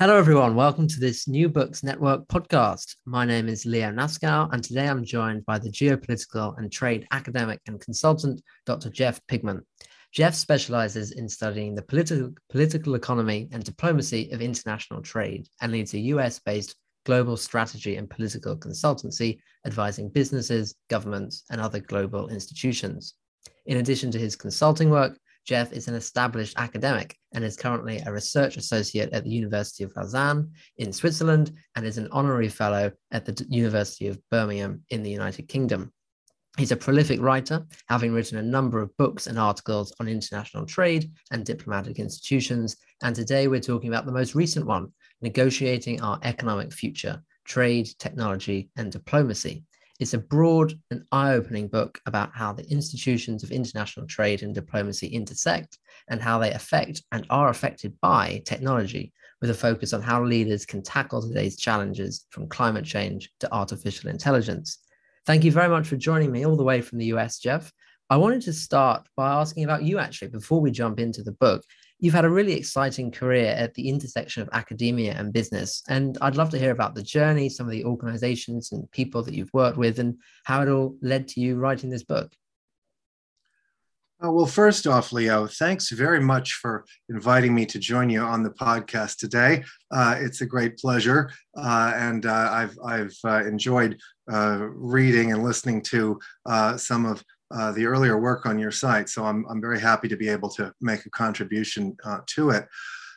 Hello, everyone. Welcome to this New Books Network podcast. My name is Leo Naskow, and today I'm joined by the geopolitical and trade academic and consultant, Dr. Jeff Pigman. Jeff specializes in studying the political, political economy and diplomacy of international trade and leads a US based global strategy and political consultancy advising businesses, governments, and other global institutions. In addition to his consulting work, Jeff is an established academic and is currently a research associate at the University of Lausanne in Switzerland and is an honorary fellow at the University of Birmingham in the United Kingdom. He's a prolific writer, having written a number of books and articles on international trade and diplomatic institutions. And today we're talking about the most recent one Negotiating Our Economic Future Trade, Technology, and Diplomacy. It's a broad and eye opening book about how the institutions of international trade and diplomacy intersect and how they affect and are affected by technology, with a focus on how leaders can tackle today's challenges from climate change to artificial intelligence. Thank you very much for joining me all the way from the US, Jeff. I wanted to start by asking about you actually before we jump into the book. You've had a really exciting career at the intersection of academia and business. And I'd love to hear about the journey, some of the organizations and people that you've worked with, and how it all led to you writing this book. Uh, well, first off, Leo, thanks very much for inviting me to join you on the podcast today. Uh, it's a great pleasure, uh, and uh, I've I've uh, enjoyed reading and listening to some of uh, the earlier work on your site. So I'm, I'm very happy to be able to make a contribution uh, to it.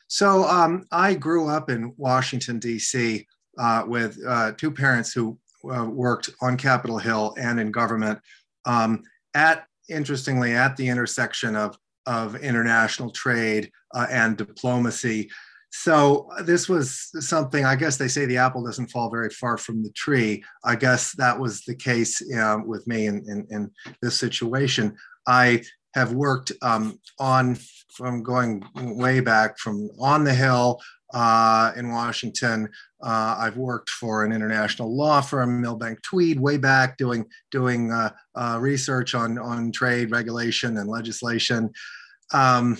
So um, I grew up in Washington, D.C. Uh, with uh, two parents who uh, worked on Capitol Hill and in government um, at, interestingly, at the intersection of, of international trade and diplomacy. So uh, this was something. I guess they say the apple doesn't fall very far from the tree. I guess that was the case um, with me in, in, in, this situation. I have worked um, on from going way back from on the Hill uh, in Washington. Uh, I've worked for an international law firm, Milbank Tweed, way back doing doing uh, uh research on on trade regulation and legislation. Um,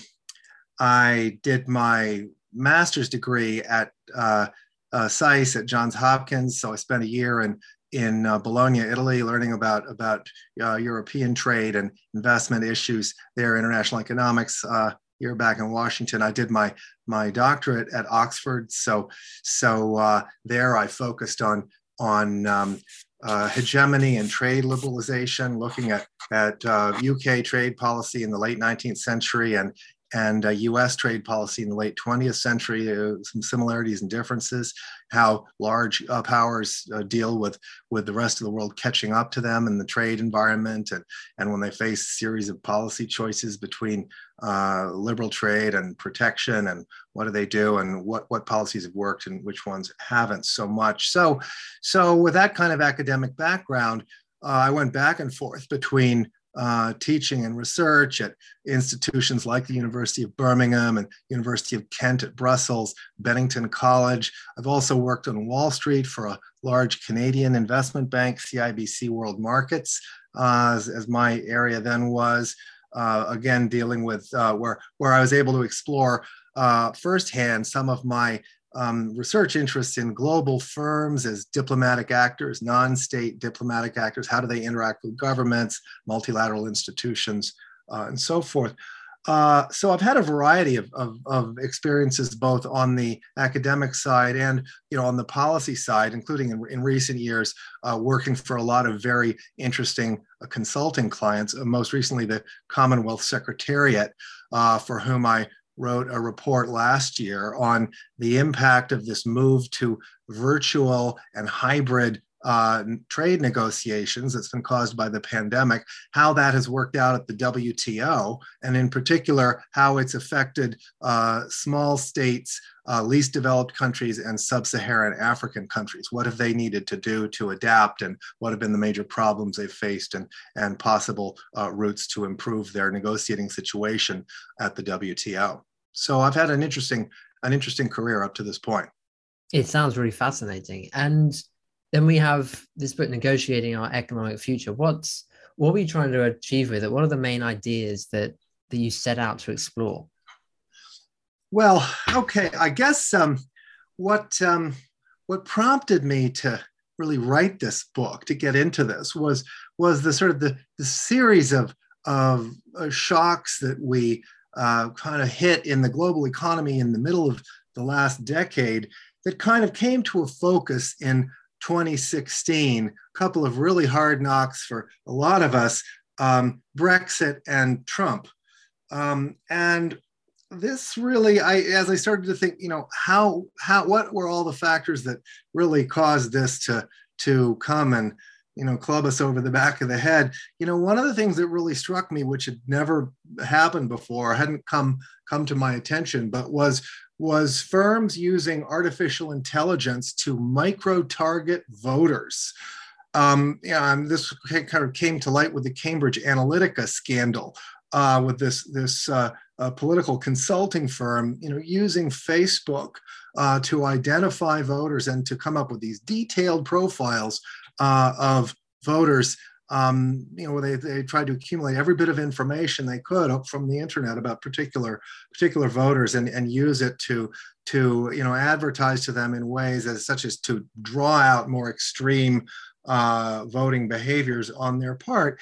I did my master's degree at uh, uh, SAIS at Johns Hopkins. So I spent a year in in uh, Bologna, Italy, learning about about uh, European trade and investment issues there, international economics. Uh, year back in Washington, I did my my doctorate at Oxford. So so uh, there I focused on on um, uh, hegemony and trade liberalization, looking at at uh, UK trade policy in the late 19th century and and uh, US trade policy in the late 20th century, uh, some similarities and differences, how large uh, powers uh, deal with, with the rest of the world catching up to them in the trade environment, and, and when they face a series of policy choices between uh, liberal trade and protection, and what do they do, and what, what policies have worked and which ones haven't so much. So, so with that kind of academic background, uh, I went back and forth between uh, teaching and research at institutions like the University of Birmingham and University of Kent at Brussels, Bennington College. I've also worked on Wall Street for a large Canadian investment bank, CIBC World Markets, uh, as, as, my area then was. Uh, again, dealing with uh, where, where I was able to explore uh, firsthand some of my um, research interests in global firms as diplomatic actors, non state diplomatic actors. How do they interact with governments, multilateral institutions, uh, and so forth? Uh, so I've had a variety of, of, of, experiences both on the academic side and you know on the policy side, including in, in recent years uh, working for a lot of very interesting uh, consulting clients. Uh, most recently, the Commonwealth Secretariat, uh, for whom I wrote a report last year on the impact of this move to virtual and hybrid uh, trade negotiations that's been caused by the pandemic, how that has worked out at the WTO, and in particular, how it's affected uh, small states, uh, least developed countries, and sub Saharan African countries. What have they needed to do to adapt, and what have been the major problems they've faced, and, and possible uh, routes to improve their negotiating situation at the WTO? So I've had an interesting an interesting career up to this point. It sounds really fascinating. And then we have this book, Negotiating Our Economic Future. What's what are we trying to achieve with it? What are the main ideas that that you set out to explore? Well, okay, I guess um, what um, what prompted me to really write this book to get into this was was the sort of the, the series of of uh, shocks that we uh, kind of hit in the global economy in the middle of the last decade that kind of came to a focus in 2016, a couple of really hard knocks for a lot of us um, Brexit and Trump. Um, and this really, I as I started to think, you know, how how what were all the factors that really caused this to to come and you know club us over the back of the head you know one of the things that really struck me which had never happened before hadn't come come to my attention but was was firms using artificial intelligence to micro target voters. Um, yeah, this kind of came to light with the Cambridge Analytica scandal, uh, with this this uh, uh, political consulting firm, you know, using Facebook uh, to identify voters and to come up with these detailed profiles uh, of voters um, you know, they, they tried to accumulate every bit of information they could from the internet about particular particular voters and, and use it to to you know advertise to them in ways as such as to draw out more extreme uh, voting behaviors on their part.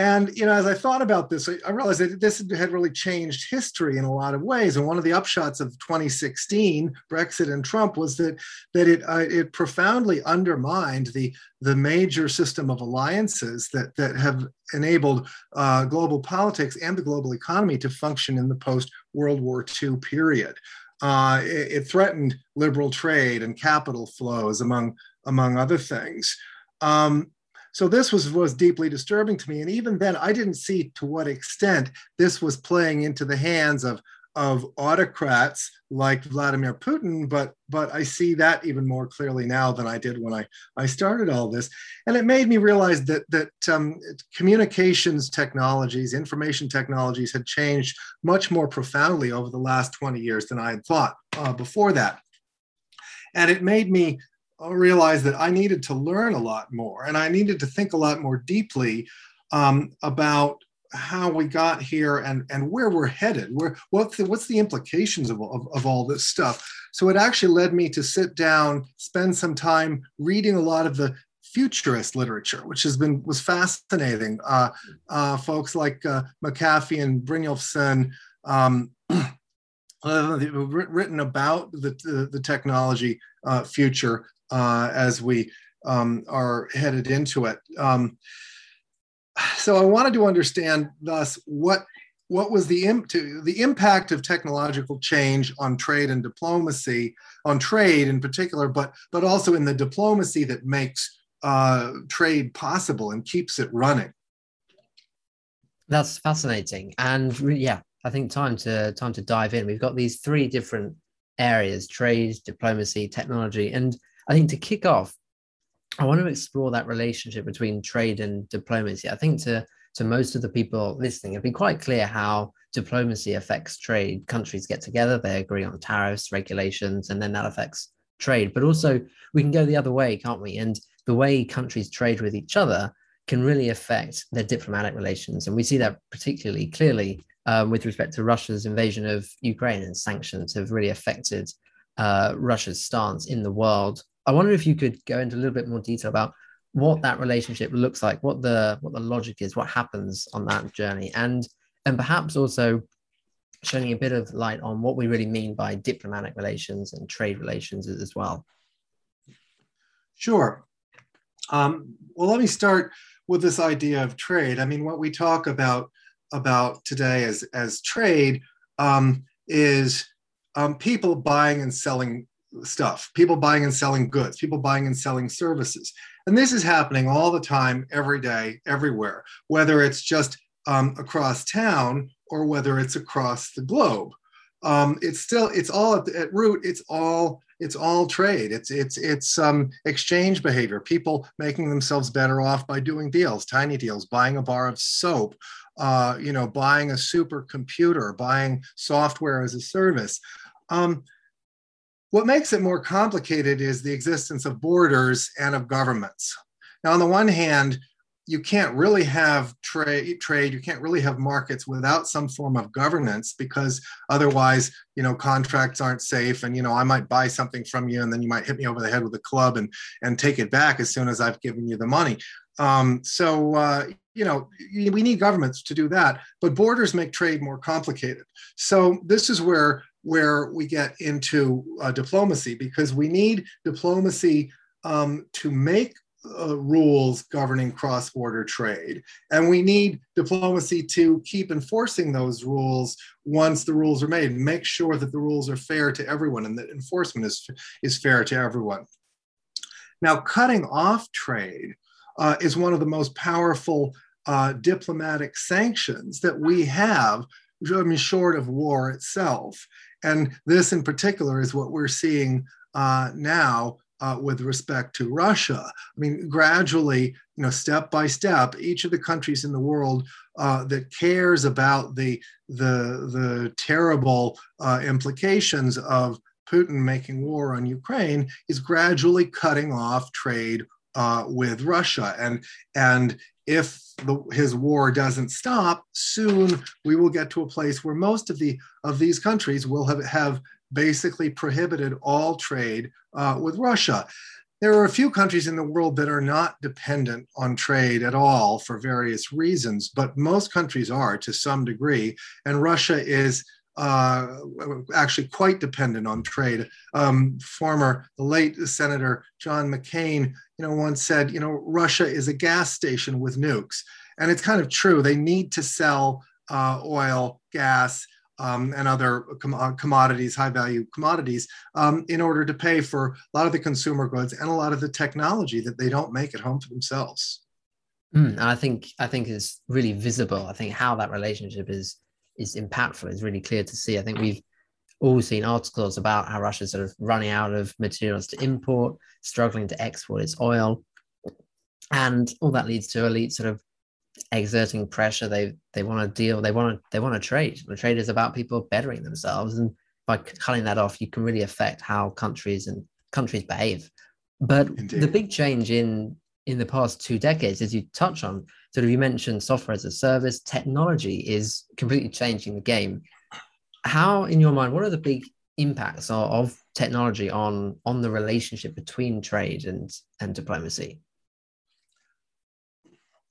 And you know, as I thought about this, I realized that this had really changed history in a lot of ways. And one of the upshots of 2016, Brexit and Trump, was that that it uh, it profoundly undermined the the major system of alliances that that have enabled uh, global politics and the global economy to function in the post World War II period. Uh, it, it, threatened liberal trade and capital flows, among among other things. Um, so this was was deeply disturbing to me. And even then i didn't see to what extent this was playing into the hands of of autocrats like vladimir putin but but i see that even more clearly now than i did when i i started all this. And it made me realize that that um, communications technologies information technologies had changed much more profoundly over the last 20 years than i had thought uh, before that. And it made me realized that I needed to learn a lot more and I needed to think a lot more deeply um, about how we got here and, and where we're headed. Where, what's, the, what's the implications of, of, of all this stuff? So it actually led me to sit down, spend some time reading a lot of the futurist literature, which has been was fascinating. Uh, uh, folks like uh, McAfee and Brynjolfsson um, written about the, the, the technology uh, future uh, as we um, are headed into it. Um, so I wanted to understand thus what what was the, imp- the impact of technological change on trade and diplomacy, on trade in particular, but but also in the diplomacy that makes uh, trade possible and keeps it running. That's fascinating, and yeah, I think time to time to dive in. We've got these three different areas: trade, diplomacy, technology, and I think to kick off, I want to explore that relationship between trade and diplomacy. I think to to most of the people listening, it'd be quite clear how diplomacy affects trade. Countries get together, they agree on tariffs, regulations, and then that affects trade. But also, we can go the other way, can't we? And the way countries trade with each other can really affect their diplomatic relations. And we see that particularly clearly um, with respect to Russia's invasion of Ukraine and sanctions have really affected uh, Russia's stance in the world. I wonder if you could go into a little bit more detail about what that relationship looks like, what the what the logic is, what happens on that journey, and and perhaps also shedding a bit of light on what we really mean by diplomatic relations and trade relations as well. Sure. Um, well, let me start with this idea of trade. I mean, what we talk about about today as as trade um, is um, people buying and selling stuff, people buying and selling goods, people buying and selling services, and this is happening all the time, every day, everywhere. Whether it's just um, across town or whether it's across the globe. Um, it's still it's all at, at, root. It's all it's all trade. It's it's it's um, exchange behavior. People making themselves better off by doing deals tiny deals buying a bar of soap uh, you know buying a supercomputer buying software as a service. Um, what makes it more complicated is the existence of borders and of governments. Now on the one hand you can't really have trade trade you can't really have markets without some form of governance because otherwise you know contracts aren't safe and you know i might buy something from you and then you might hit me over the head with a club and and take it back as soon as i've given you the money. Um, so uh, you know we need governments to do that but borders make trade more complicated. So this is where where we get into uh, diplomacy because we need diplomacy um, to make uh, rules governing cross border trade. And we need diplomacy to keep enforcing those rules once the rules are made, make sure that the rules are fair to everyone and that enforcement is, is fair to everyone. Now, cutting off trade uh, is one of the most powerful uh, diplomatic sanctions that we have, I mean, short of war itself. And this in particular is what we're seeing uh, now uh, with respect to Russia. I mean, gradually, you know, step by step, each of the countries in the world uh, that cares about the the the terrible uh, implications of Putin making war on Ukraine is gradually cutting off trade uh, with Russia, and and if the, his war doesn't stop, soon we will get to a place where most of the of these countries will have have basically prohibited all trade uh, with Russia. There are a few countries in the world that are not dependent on trade at all for various reasons, but most countries are to some degree, and Russia is uh, actually quite dependent on trade. Um, former, the late Senator John McCain, you know, once said, you know, Russia is a gas station with nukes, and it's kind of true. They need to sell uh, oil, gas, um, and other com- uh, commodities, high value commodities, um, in order to pay for a lot of the consumer goods and a lot of the technology that they don't make at home for themselves. Mm, and I think I think it's really visible. I think how that relationship is is impactful is really clear to see. I think we've all seen articles about how Russia's sort of running out of materials to import, struggling to export its oil, and all that leads to elite sort of exerting pressure. They they want to deal. They want to they want to trade. The trade is about people bettering themselves, and by cutting that off, you can really affect how countries and countries behave. But Indeed. the big change in in the past two decades, as you touch on, sort of you mentioned software as a service, technology is completely changing the game. How, in your mind, what are the big impacts of, of technology on on the relationship between trade and and diplomacy?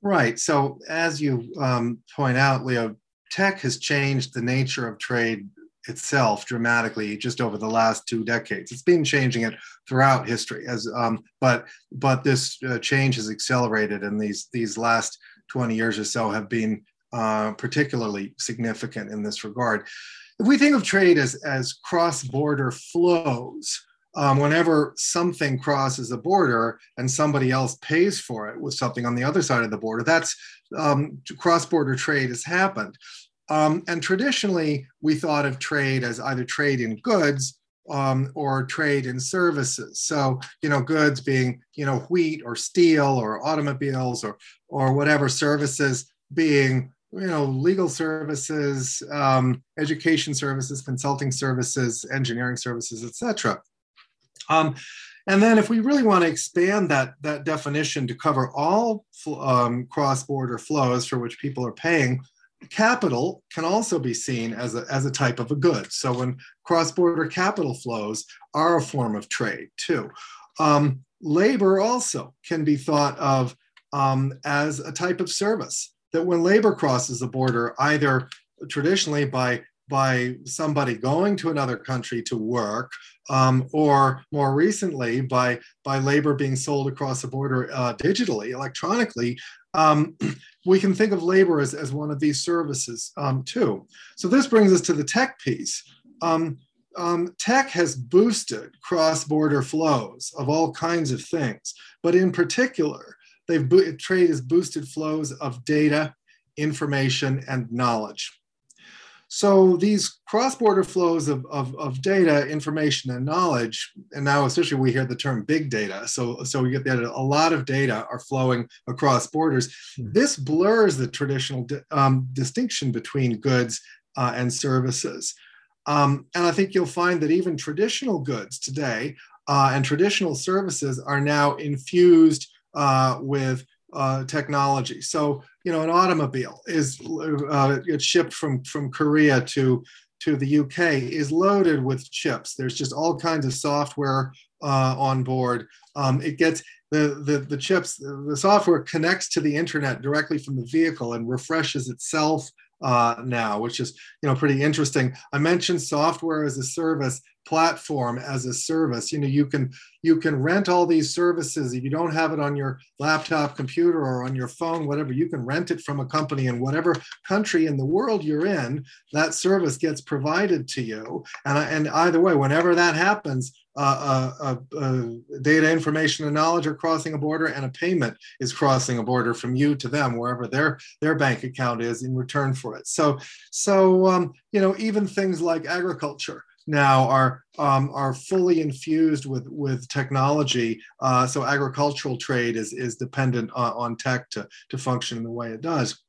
Right. So, as you um, point out, Leo, tech has changed the nature of trade itself dramatically just over the last two decades. It's been changing it throughout history, as um, but but this uh, change has accelerated, and these these last 20 years or so have been uh, particularly significant in this regard. If we think of trade as as cross border flows, um, whenever something crosses a border and somebody else pays for it with something on the other side of the border, that's um, cross-border trade has happened. Um, and traditionally, we thought of trade as either trade in goods um, or trade in services. So, you know, goods being, you know, wheat or steel or automobiles or or whatever services being you know legal services um, education services consulting services engineering services etc um, and then if we really want to expand that, that definition to cover all um, cross-border flows for which people are paying, capital can also be seen as a, as a type of a good. So when cross-border capital flows are a form of trade too. Um, labor also can be thought of um, as a type of service that when labor crosses the border, either traditionally by by somebody going to another country to work, um, or more recently by by labor being sold across the border uh, digitally, electronically. Um, we can think of labor as, as one of these services um, too. So this brings us to the tech piece. Um, um, tech has boosted cross-border flows of all kinds of things, but in particular, they've trade has boosted flows of data, information, and knowledge. So these cross-border flows of, of, of, data, information, and knowledge, and now especially we hear the term big data. So, so we get that a lot of data are flowing across borders. Mm-hmm. This blurs the traditional um, distinction between goods uh, and services. Um, and I think you'll find that even traditional goods today uh, and traditional services are now infused uh, with uh, technology. So you know, an automobile is uh, it's shipped from from Korea to to the UK is loaded with chips. There's just all kinds of software uh, on board. Um, it gets the, the the chips. The software connects to the internet directly from the vehicle and refreshes itself uh, now, which is you know pretty interesting. I mentioned software as a service, platform as a service. You know, you can you can rent all these services if you don't have it on your laptop computer or on your phone, whatever. You can rent it from a company in whatever country in the world you're in. That service gets provided to you, and I, and either way, whenever that happens, uh, uh, data, information, and knowledge are crossing a border, and a payment is crossing a border from you to them, wherever their their bank account is in return for it. So, so um, you know, even things like agriculture now are um, are fully infused with with technology. Uh, so agricultural trade is is dependent on, on, tech to to function in the way it does.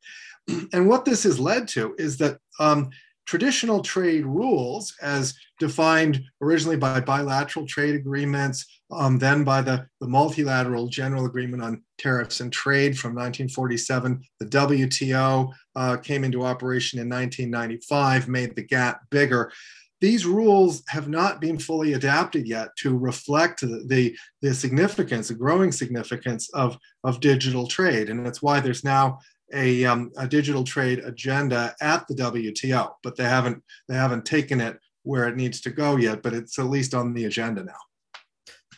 And what this has led to is that um, traditional trade rules, as defined originally by bilateral trade agreements, um, then by the, the multilateral general agreement on tariffs and trade from 1947, the WTO uh, came into operation in 1995, made the GATT bigger. These rules have not been fully adapted yet to reflect the, the, the significance, the growing significance of, of digital trade. And that's why there's now a, um, a digital trade agenda at the WTO, but they haven't they haven't taken it where it needs to go yet. But it's at least on the agenda now.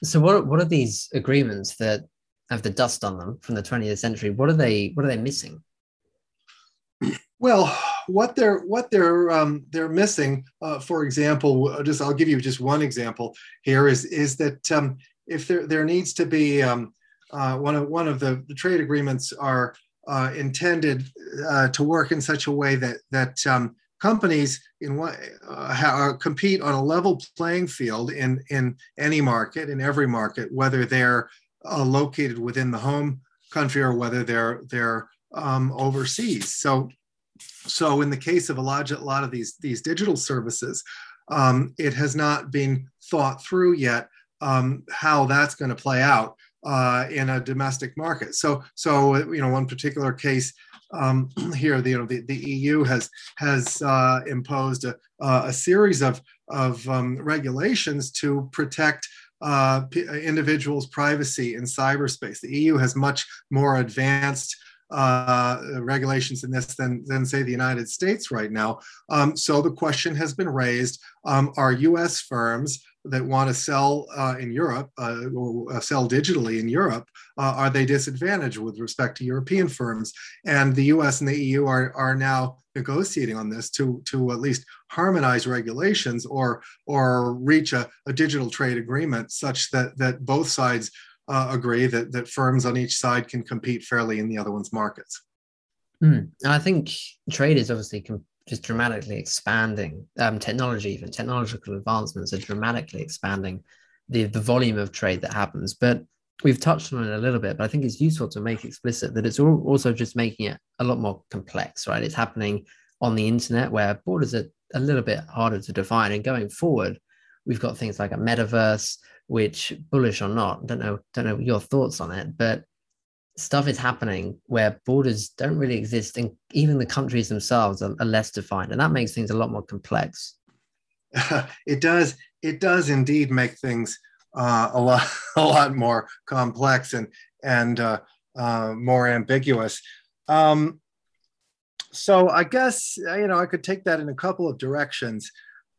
So what what are these agreements that have the dust on them from the 20th century? What are they what are they missing? Well, what they're what they're um, they're missing, uh, for example, just I'll give you just one example here is is that um, if there there needs to be um, uh, one of one of the, the trade agreements are uh, intended uh, to work in such a way that that um, companies in what uh, compete on a level playing field in in any market in every market whether they're uh, located within the home country or whether they're they're um, overseas. So so in the case of a lot, a lot of these these digital services um, it has not been thought through yet um, how that's going to play out uh, in a domestic market. So, so you know, one particular case um, here, the, you know, the, the EU has has uh, imposed a, a series of of um, regulations to protect uh, individuals' privacy in cyberspace. The EU has much more advanced uh, regulations in this than, than say the United States right now. Um, so the question has been raised: um, Are U.S. firms that want to sell uh, in Europe uh, or uh, sell digitally in Europe, uh, are they disadvantaged with respect to European firms? And the U.S. and the EU are are now negotiating on this to to at least harmonize regulations or or reach a, a digital trade agreement such that that both sides uh, agree that that firms on each side can compete fairly in the other one's markets. Mm. I think trade is obviously com- just dramatically expanding. Um, technology, even technological advancements, are dramatically expanding the the volume of trade that happens. But we've touched on it a little bit, but I think it's useful to make explicit that it's also just making it a lot more complex, right? It's happening on the internet where borders are a little bit harder to define. And going forward, we've got things like a metaverse, which bullish or not, don't know, don't know your thoughts on it, but stuff is happening where borders don't really exist and even the countries themselves are, are less defined and that makes things a lot more complex it does it does indeed make things uh, a lot a lot more complex and and uh, uh, more ambiguous. Um, so I guess you know I could take that in a couple of directions,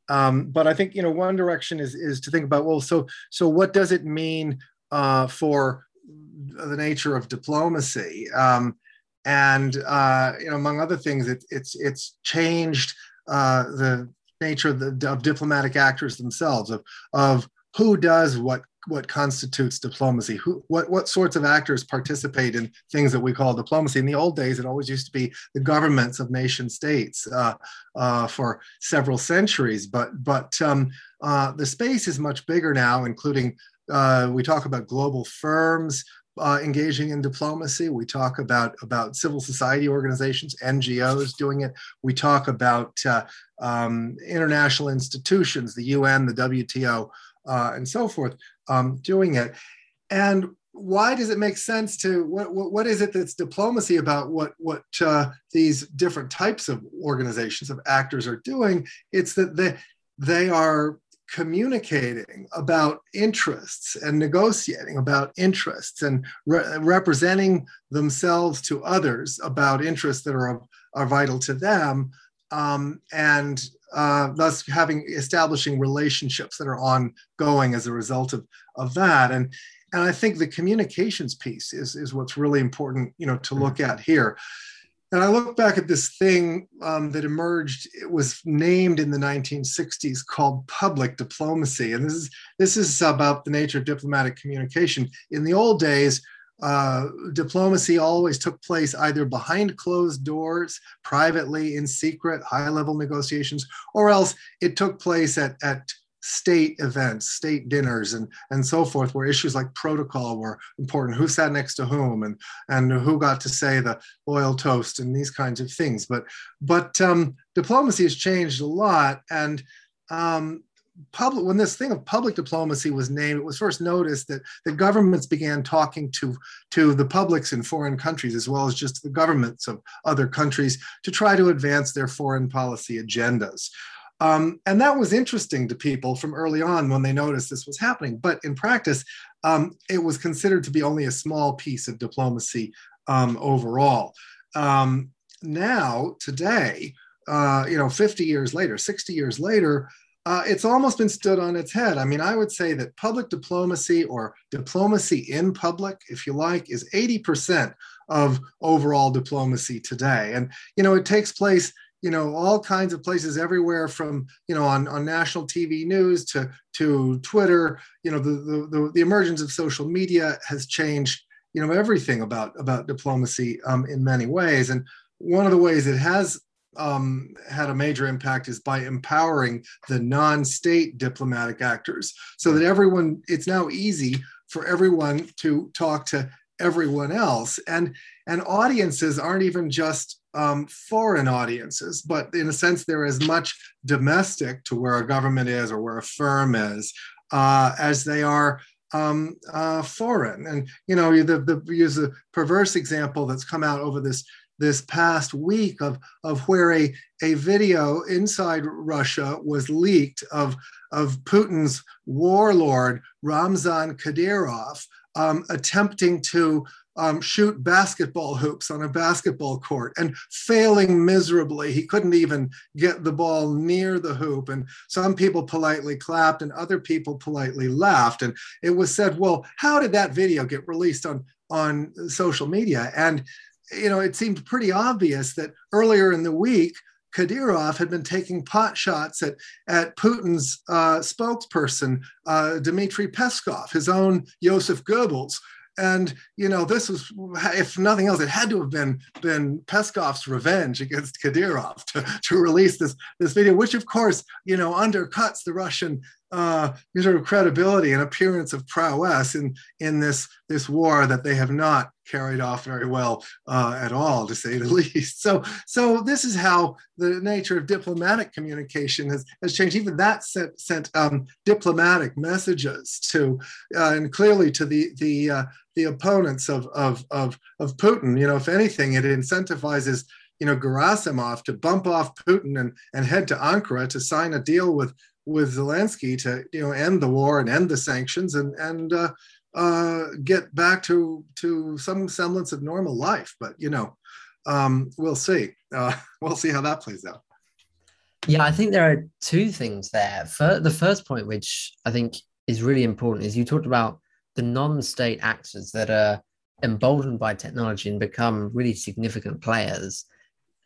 um, but I think you know one direction is is to think about well so so what does it mean uh, for the nature of diplomacy. Um, and uh, you know among other things it, it's it's changed uh, the nature of, the, of diplomatic actors themselves of of who does what what constitutes diplomacy who what what sorts of actors participate in things that we call diplomacy. In the old days it always used to be the governments of nation states uh, uh, for several centuries. But but um, uh, the space is much bigger now including uh, we talk about global firms uh, engaging in diplomacy. We talk about about civil society organizations, NGOs doing it. We talk about uh, um, international institutions, the UN, the WTO, uh, and so forth, um, doing it. And why does it make sense to what, what, what is it that's diplomacy about what what uh, these different types of organizations of actors are doing? It's that they they are communicating about interests and negotiating about interests and re- representing themselves to others about interests that are, are vital to them um, and uh, thus having establishing relationships that are ongoing as a result of, of that. And, and I think the communications piece is, is what's really important, you know, to look at here. And I look back at this thing um, that emerged. It was named in the 1960s called public diplomacy, and this is this is about the nature of diplomatic communication. In the old days, uh, diplomacy always took place either behind closed doors, privately, in secret, high level negotiations, or else it took place at, at state events, state dinners, and, and so forth, where issues like protocol were important who sat next to whom and, and who got to say the royal toast and these kinds of things. But, but um, diplomacy has changed a lot. And um, public when this thing of public diplomacy was named it was first noticed that the governments began talking to to the publics in foreign countries as well as just the governments of other countries to try to advance their foreign policy agendas um, and that was interesting to people from early on when they noticed this was happening but in practice um, it was considered to be only a small piece of diplomacy um, overall um, now today uh, you know 50 years later 60 years later uh, it's almost been stood on its head. I mean, I would say that public diplomacy or diplomacy in public, if you like, is 80% of overall diplomacy today. And, you know, it takes place you know all kinds of places everywhere from you know on, on national tv news to to twitter you know the, the, the, emergence of social media has changed you know everything about about diplomacy um, in many ways. And one of the ways it has um, had a major impact is by empowering the non-state diplomatic actors so that everyone it's now easy for everyone to talk to everyone else. And and audiences aren't even just um, foreign audiences but in a sense they're as much domestic to where a government is or where a firm is uh, as they are um, uh, foreign. And you know the, the use a perverse example that's come out over this this past week of, of where a, a video inside Russia was leaked of, of Putin's warlord, Ramzan Kadyrov, um, attempting to um, shoot basketball hoops on a basketball court and failing miserably. He couldn't even get the ball near the hoop. And some people politely clapped and other people politely laughed. And it was said, well, how did that video get released on, on social media? And you know, it seemed pretty obvious that earlier in the week, Kadyrov had been taking pot shots at, at Putin's uh, spokesperson, uh, Dmitry Peskov, his own Joseph Goebbels. And you know, this was, if nothing else, it had to have been been Peskov's revenge against Kadyrov to, to release this this video, which of course, you know, undercuts the Russian uh, sort of credibility and appearance of prowess in in this this war that they have not carried off very well uh, at all, to say the least. So so this is how the nature of diplomatic communication has, has changed. Even that sent sent um, diplomatic messages to uh, and clearly to the the uh, the opponents of, of of of Putin. You know, if anything, it incentivizes you know Gerasimov to bump off Putin and and head to Ankara to sign a deal with with Zelensky to you know end the war and end the sanctions and and uh, uh, get back to to some semblance of normal life. But you know, um, we'll see. Uh, we'll see how that plays out. Yeah, I think there are two things there. For, the first point, which I think is really important, is you talked about the non-state actors that are emboldened by technology and become really significant players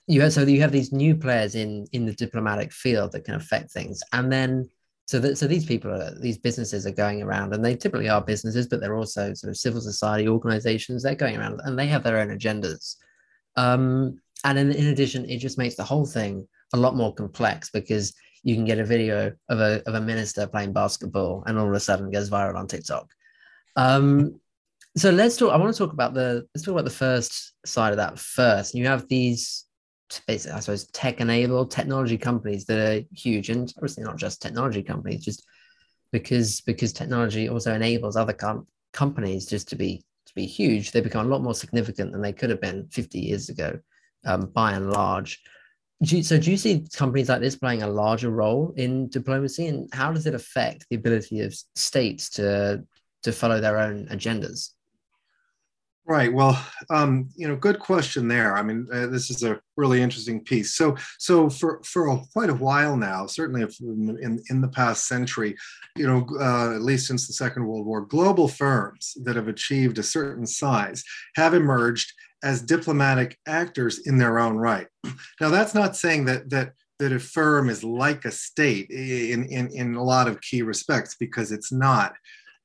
you have so you have these new players in in the diplomatic field that can affect things. And then so that so these people are these businesses are going around and they typically are businesses but they're also sort of civil society organizations. They're going around and they have their own agendas. Um, and in, in addition it just makes the whole thing a lot more complex because you can get a video of a, of a minister playing basketball and all of a sudden goes viral on tiktok. Um, so let's talk i want to talk about the let's talk about the first side of that first. You have these basically, I suppose, tech enabled technology companies that are huge, and obviously not just technology companies, just because because technology also enables other com- companies just to be to be huge. They become a lot more significant than they could have been 50 years ago, um, by and large. Do you, so, do you see companies like this playing a larger role in diplomacy, and how does it affect the ability of states to to follow their own agendas? Right. Well, um, you know, good question there. I mean, uh, this is a really interesting piece. So, so for for a, quite a while now, certainly in in the past century, you know, uh, at least since the Second World War, global firms that have achieved a certain size have emerged as diplomatic actors in their own right. Now, that's not saying that that that a firm is like a state in in in a lot of key respects because it's not.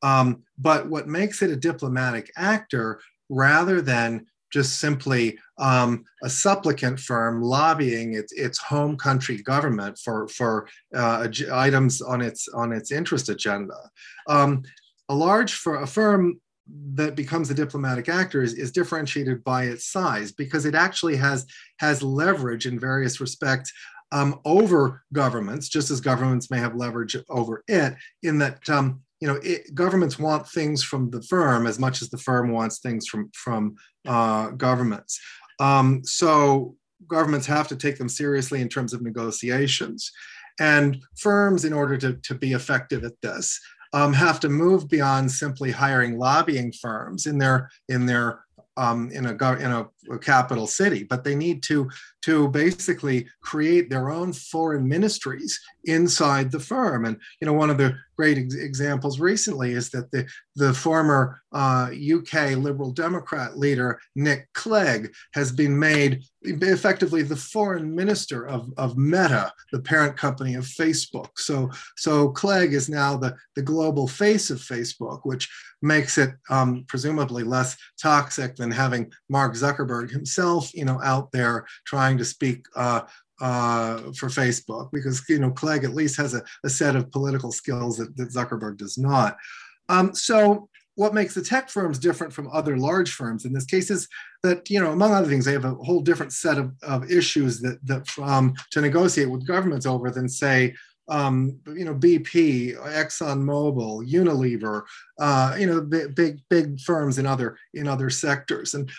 Um, but what makes it a diplomatic actor rather than just simply um, a supplicant firm lobbying its, its home country government for, for uh, items on its, on its interest agenda. Um, a large for a firm that becomes a diplomatic actor is, is differentiated by its size because it actually has, has leverage in various respects um, over governments, just as governments may have leverage over it, in that um, you know, it, governments want things from the firm as much as the firm wants things from from uh, governments. Um, so governments have to take them seriously in terms of negotiations, and firms, in order to, to be effective at this, um, have to move beyond simply hiring lobbying firms in their in their um, in a in a, a, capital city, but they need to to basically create their own foreign ministries inside the firm. And you know, one of the great ex- examples recently is that the the former uh, UK Liberal Democrat leader Nick Clegg has been made effectively the foreign minister of, of Meta, the parent company of Facebook. So so Clegg is now the the global face of Facebook, which makes it um, presumably less toxic than having Mark Zuckerberg himself, you know, out there trying to speak uh, uh, for Facebook, because you know Clegg at least has a, a set of political skills that, that Zuckerberg does not. Um, so what makes the tech firms different from other large firms in this case is that you know among other things they have a whole different set of, of issues that, that um, to negotiate with governments over than say um, you know, BP, ExxonMobil, Unilever, uh, you know, big, big, big firms in other in other sectors. And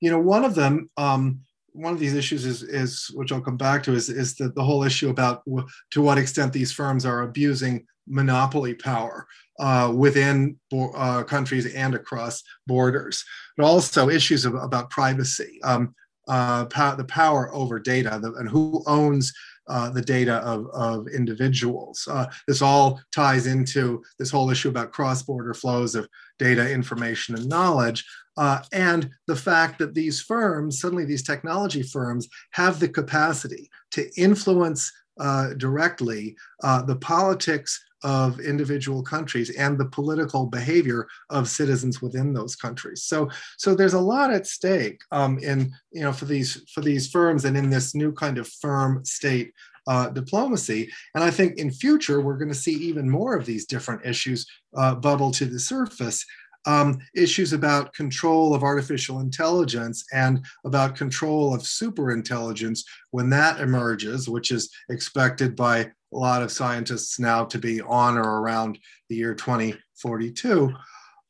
you know, one of them, um, one of these issues is, is which I'll come back to, is is the, the whole issue about w- to what extent these firms are abusing monopoly power uh, within uh, countries and across borders, but also issues of, about privacy. Um, uh, the power over data the, and who owns uh, the data of, of individuals. Uh, this all ties into this whole issue about cross-border flows of data, information, and knowledge. Uh, and the fact that these firms, suddenly these technology firms, have the capacity to influence uh, directly uh, the politics of individual countries and the political behavior of citizens within those countries. So, so there's a lot at stake um, in you know for these for these firms and in this new kind of firm state uh, diplomacy. And I think in future, we're going to see even more of these different issues uh, bubble to the surface. Um, issues about control of artificial intelligence and about control of superintelligence when that emerges, which is expected by a lot of scientists now to be on or around the year 2042.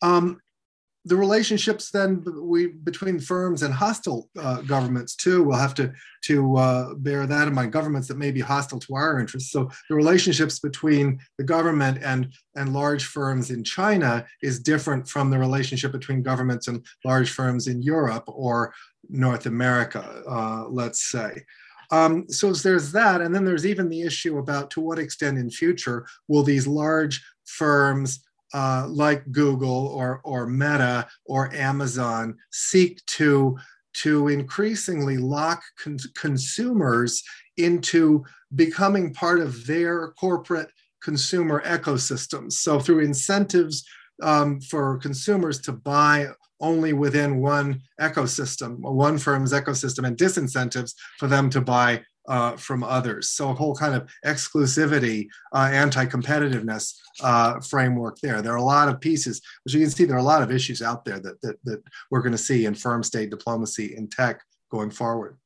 Um, the relationships then we between firms and hostile uh, governments too we'll have to to uh, bear that in mind governments that may be hostile to our interests. So the relationships between the government and and large firms in china is different from the relationship between governments and large firms in europe or north america uh, let's say. Um, so there's that and then there's even the issue about to what extent in future will these large firms uh, like Google or, or Meta or Amazon seek to, to increasingly lock con- consumers into becoming part of their corporate consumer ecosystems. So, through incentives um, for consumers to buy only within one ecosystem, one firm's ecosystem, and disincentives for them to buy uh, from others. So a whole kind of exclusivity, uh, anti-competitiveness uh, framework there. There are a lot of pieces, as you can see, there are a lot of issues out there that, that, that we're going to see in firm state diplomacy in tech going forward.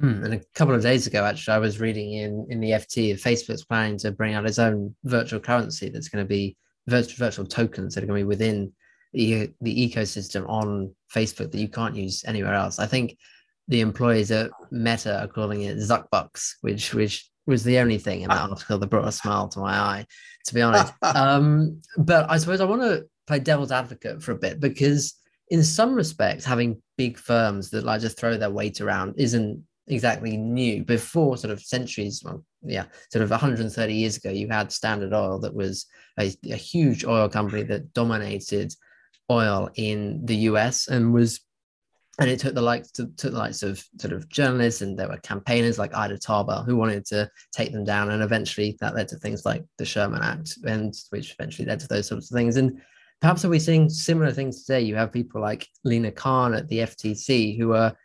Mm, and a couple of days ago, actually, I was reading in, in the FT Facebook's planning to bring out its own virtual currency that's going to be virtual, virtual tokens that are going to be within the, the ecosystem on Facebook that you can't use anywhere else. I think the employees at Meta are calling it Zuckbucks, which which was the only thing in that article that brought a smile to my eye, to be honest. um, but I suppose I want to play devil's advocate for a bit because in some respects, having big firms that like just throw their weight around isn't exactly new. Before sort of centuries, well, yeah, sort of 130 years ago, you had Standard Oil that was a, a huge oil company that dominated oil in the US and was and it took the likes to, took the likes of sort of journalists and there were campaigners like Ida Tarbell who wanted to take them down. And eventually that led to things like the Sherman Act and which eventually led to those sorts of things. And perhaps are we seeing similar things today? You have people like Lina Khan at the FTC who are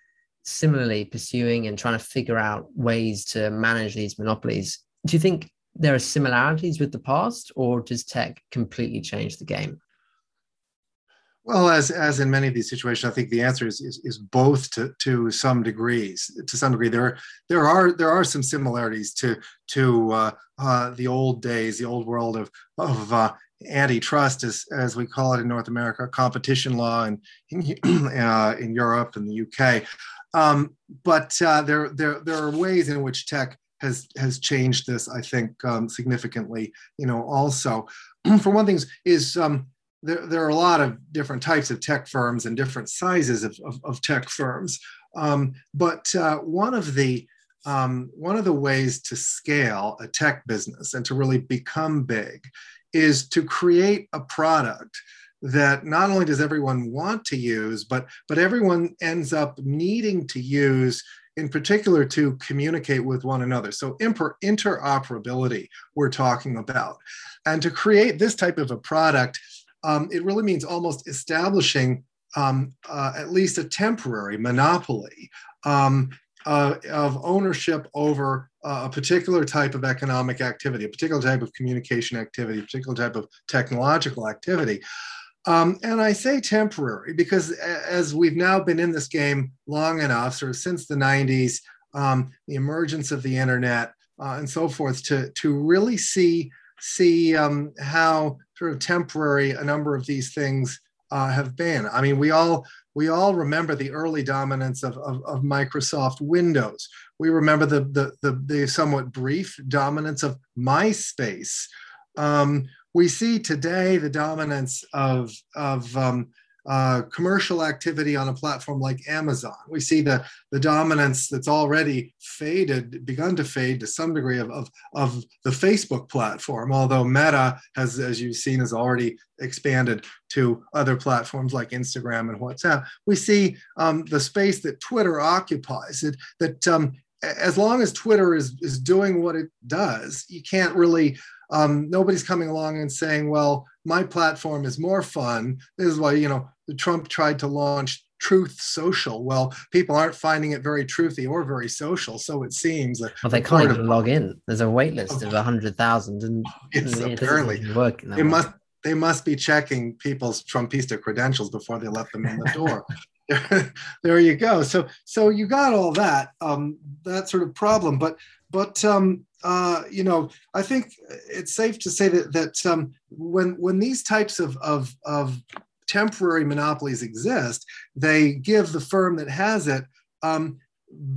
similarly pursuing and trying to figure out ways to manage these monopolies. Do you think there are similarities with the past or does tech completely change the game well, as as in many of these situations, I think the answer is is, is both to to some degrees. To some degree, there there are there are some similarities to to uh, uh, the old days, the old world of of uh, antitrust, as as we call it in North America, competition law, and in, uh, in Europe and the UK. Um, but uh, there there there are ways in which tech has has changed this. I think um, significantly. You know, also for one thing is um, there, there are a lot of different types of tech firms and different sizes of, of, of tech firms. Um, but uh, one of the um, one of the ways to scale a tech business and to really become big is to create a product that not only does everyone want to use, but but everyone ends up needing to use in particular to communicate with one another. So interoperability we're talking about. And to create this type of a product um, it really means almost establishing um, uh, at least a temporary monopoly um, uh, of ownership over uh, a particular type of economic activity, a particular type of communication activity, a particular type of technological activity. Um, and I say temporary because as we've now been in this game long enough, sort of since the 90s, um, the emergence of the internet uh, and so forth, to, to really see see um, how sort of temporary a number of these things uh, have been. I mean, we all we all remember the early dominance of, of, of Microsoft Windows. We remember the, the, the, the somewhat brief dominance of MySpace. Um, we see today the dominance of, of um, uh, commercial activity on a platform like Amazon. We see the, the dominance that's already faded, begun to fade to some degree of, of, of the Facebook platform, although Meta has, as you've seen, has already expanded to other platforms like Instagram and WhatsApp. We see um, the space that Twitter occupies, that um, as long as Twitter is, is doing what it does, you can't really um, nobody's coming along and saying, well, my platform is more fun. This is why, you know, Trump tried to launch truth social. Well, people aren't finding it very truthy or very social, so it seems. Well, they can't even of, log in. There's a wait list of hundred thousand, and it's it apparently. It must they must be checking people's Trumpista credentials before they let them in the door. there you go. So so you got all that um, that sort of problem, but but um, uh, you know I think it's safe to say that that um, when when these types of of, of temporary monopolies exist, they give the firm that has it um,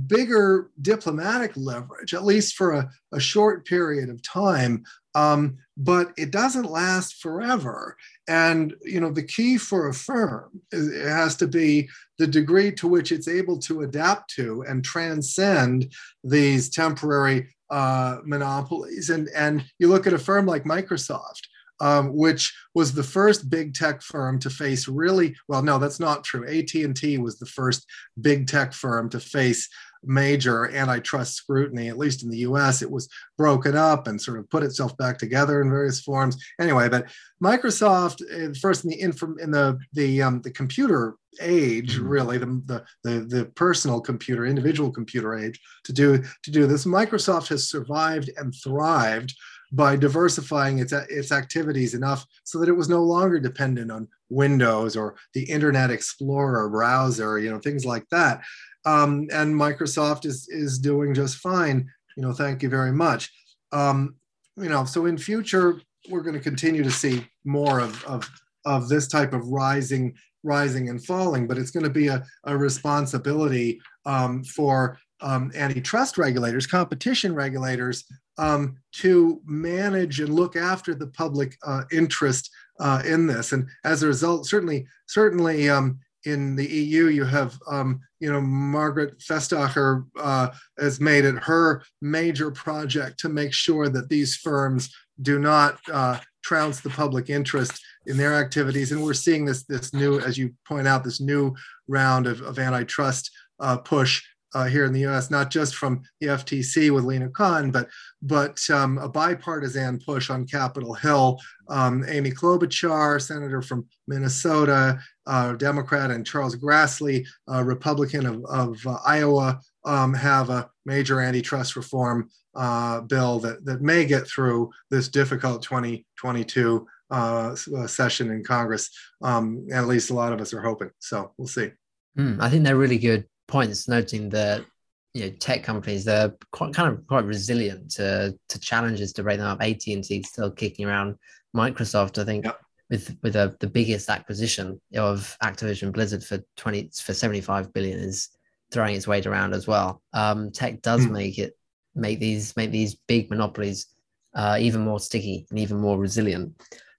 bigger diplomatic leverage, at least for a, a short period of time. Um, but it doesn't last forever. And you know, the key for a firm is, has to be the degree to which it's able to adapt to and transcend these temporary uh, monopolies. And and you look at a firm like Microsoft. Um, which was the first big tech firm to face really well no that's not true at&t was the first big tech firm to face major antitrust scrutiny, at least in the US. It was broken up and sort of put itself back together in various forms. Anyway, but Microsoft, uh, first in the inform in the the um, the computer age, mm-hmm. really the, the, the the personal computer, individual computer age, to do to do this. Microsoft has survived and thrived by diversifying its, its activities enough so that it was no longer dependent on Windows or the Internet Explorer browser, you know, things like that um, and Microsoft is is doing just fine. You know, thank you very much. Um, you know, so in future we're going to continue to see more of of of this type of rising rising and falling, but it's going to be a, a responsibility um, for um, antitrust regulators, competition regulators, um, to manage and look after the public uh, interest uh, in this. And as a result, certainly, certainly, um, in the EU, you have, um, you know, Margrethe Vestager uh, has made it her major project to make sure that these firms do not uh, trounce the public interest in their activities. And we're seeing this, this new, as you point out, this new round of, of antitrust uh, push uh, here in the U.S., not just from the FTC with Lina Khan, but but um, a bipartisan push on Capitol Hill. Um, Amy Klobuchar, senator from Minnesota, uh, Democrat, and Charles Grassley, uh, Republican of, of uh, Iowa, um, have a major antitrust reform uh, bill that that may get through this difficult 2022 uh, session in Congress. Um, at least a lot of us are hoping. So we'll see. Mm, I think they're really good points, noting that you know tech companies they're quite kind of quite resilient to to challenges to break them up. AT and T still kicking around. Microsoft, I think, yep. With with a, the biggest acquisition of Activision Blizzard for twenty for seventy five billion is throwing its weight around as well. Um, tech does mm. make it make these make these big monopolies uh, even more sticky and even more resilient.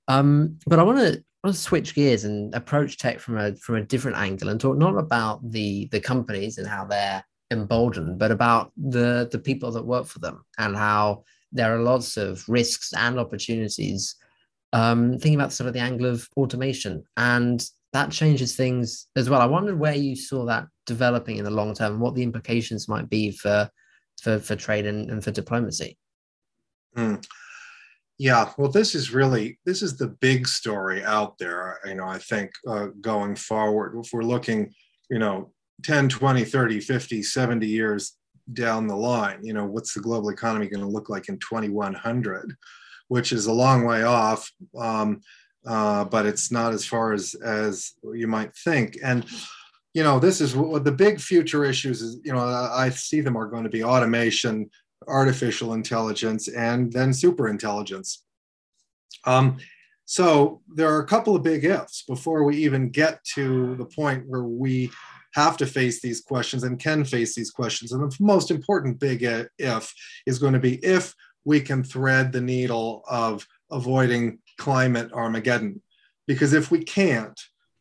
Um, but I want to want to switch gears and approach tech from a from a different angle and talk not about the the companies and how they're emboldened, but about the the people that work for them and how there are lots of risks and opportunities. Um, thinking about sort of the angle of automation and that changes things as well. I wondered where you saw that developing in the long term, and what the implications might be for for, for trade and, and for diplomacy. Mm. Yeah, well, this is really this is the big story out there. You know, I think uh, going forward, if we're looking, you know, 10, 20, 30, 50, 70 years down the line, you know, what's the global economy going to look like in 2100, which is a long way off, um, uh, but it's not as far as as you might think. And you know, this is what the big future issues is. You know, I see them are going to be automation, artificial intelligence, and then super intelligence. Um, so there are a couple of big ifs before we even get to the point where we have to face these questions and can face these questions. And the most important big if is going to be if we can thread the needle of avoiding climate Armageddon. Because if we can't,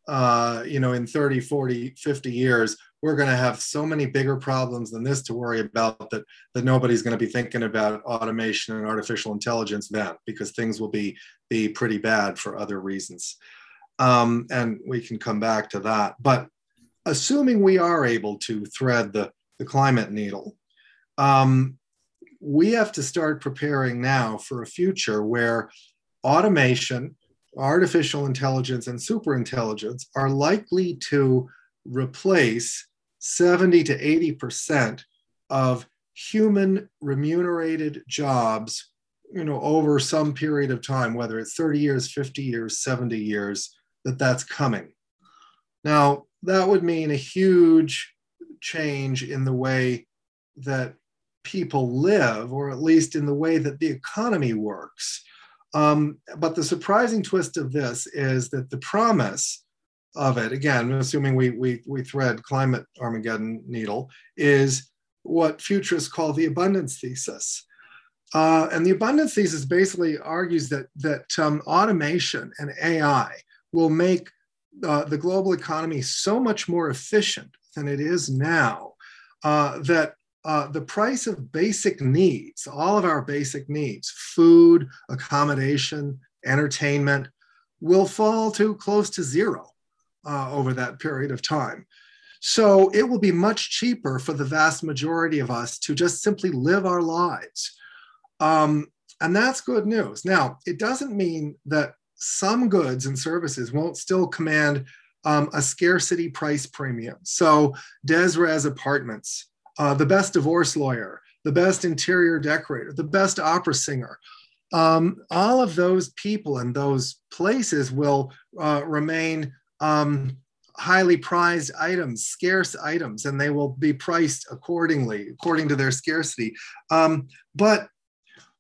uh, you know, in 30, 40, 50 years, we're going to have so many bigger problems than this to worry about that that nobody's going to be thinking about automation and artificial intelligence then because things will be be pretty bad for other reasons um, and we can come back to that but assuming we are able to thread the, the climate needle um, we have to start preparing now for a future where automation artificial intelligence and superintelligence are likely to replace 70 to 80% of human remunerated jobs you know over some period of time whether it's 30 years 50 years 70 years that that's coming. Now that would mean a huge change in the way that people live or at least in the way that the economy works um, but the surprising twist of this is that the promise of it, again, assuming we, we, we thread climate Armageddon needle, is what futurists call the abundance thesis. Uh, and the abundance thesis basically argues that, that um, automation and AI will make uh, the global economy so much more efficient than it is now uh, that uh, the price of basic needs, all of our basic needs, food, accommodation, entertainment, will fall to close to zero uh, over that period of time. So it will be much cheaper for the vast majority of us to just simply live our lives. Um, and that's good news. Now, it doesn't mean that some goods and services won't still command um, a scarcity price premium. So, Desres apartments uh, the best divorce lawyer, the best interior decorator, the best opera singer. Um, all of those people and those places will uh, remain um, highly prized items, scarce items, and they will be priced accordingly, according to their scarcity. Um, but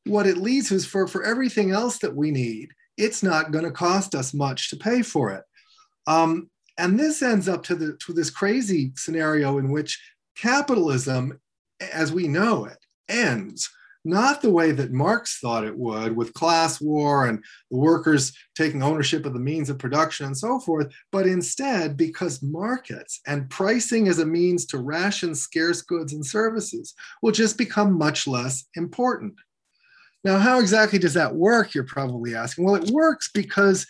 what it leads to is for, for everything else that we need, it's not going to cost us much to pay for it. Um, and this ends up to, the, to this crazy scenario in which capitalism, as we know it, ends not the way that Marx thought it would, with class war and the workers taking ownership of the means of production and so forth, but instead because markets and pricing as a means to ration scarce goods and services will just become much less important. Now, how exactly does that work? You're probably asking. Well, it works because,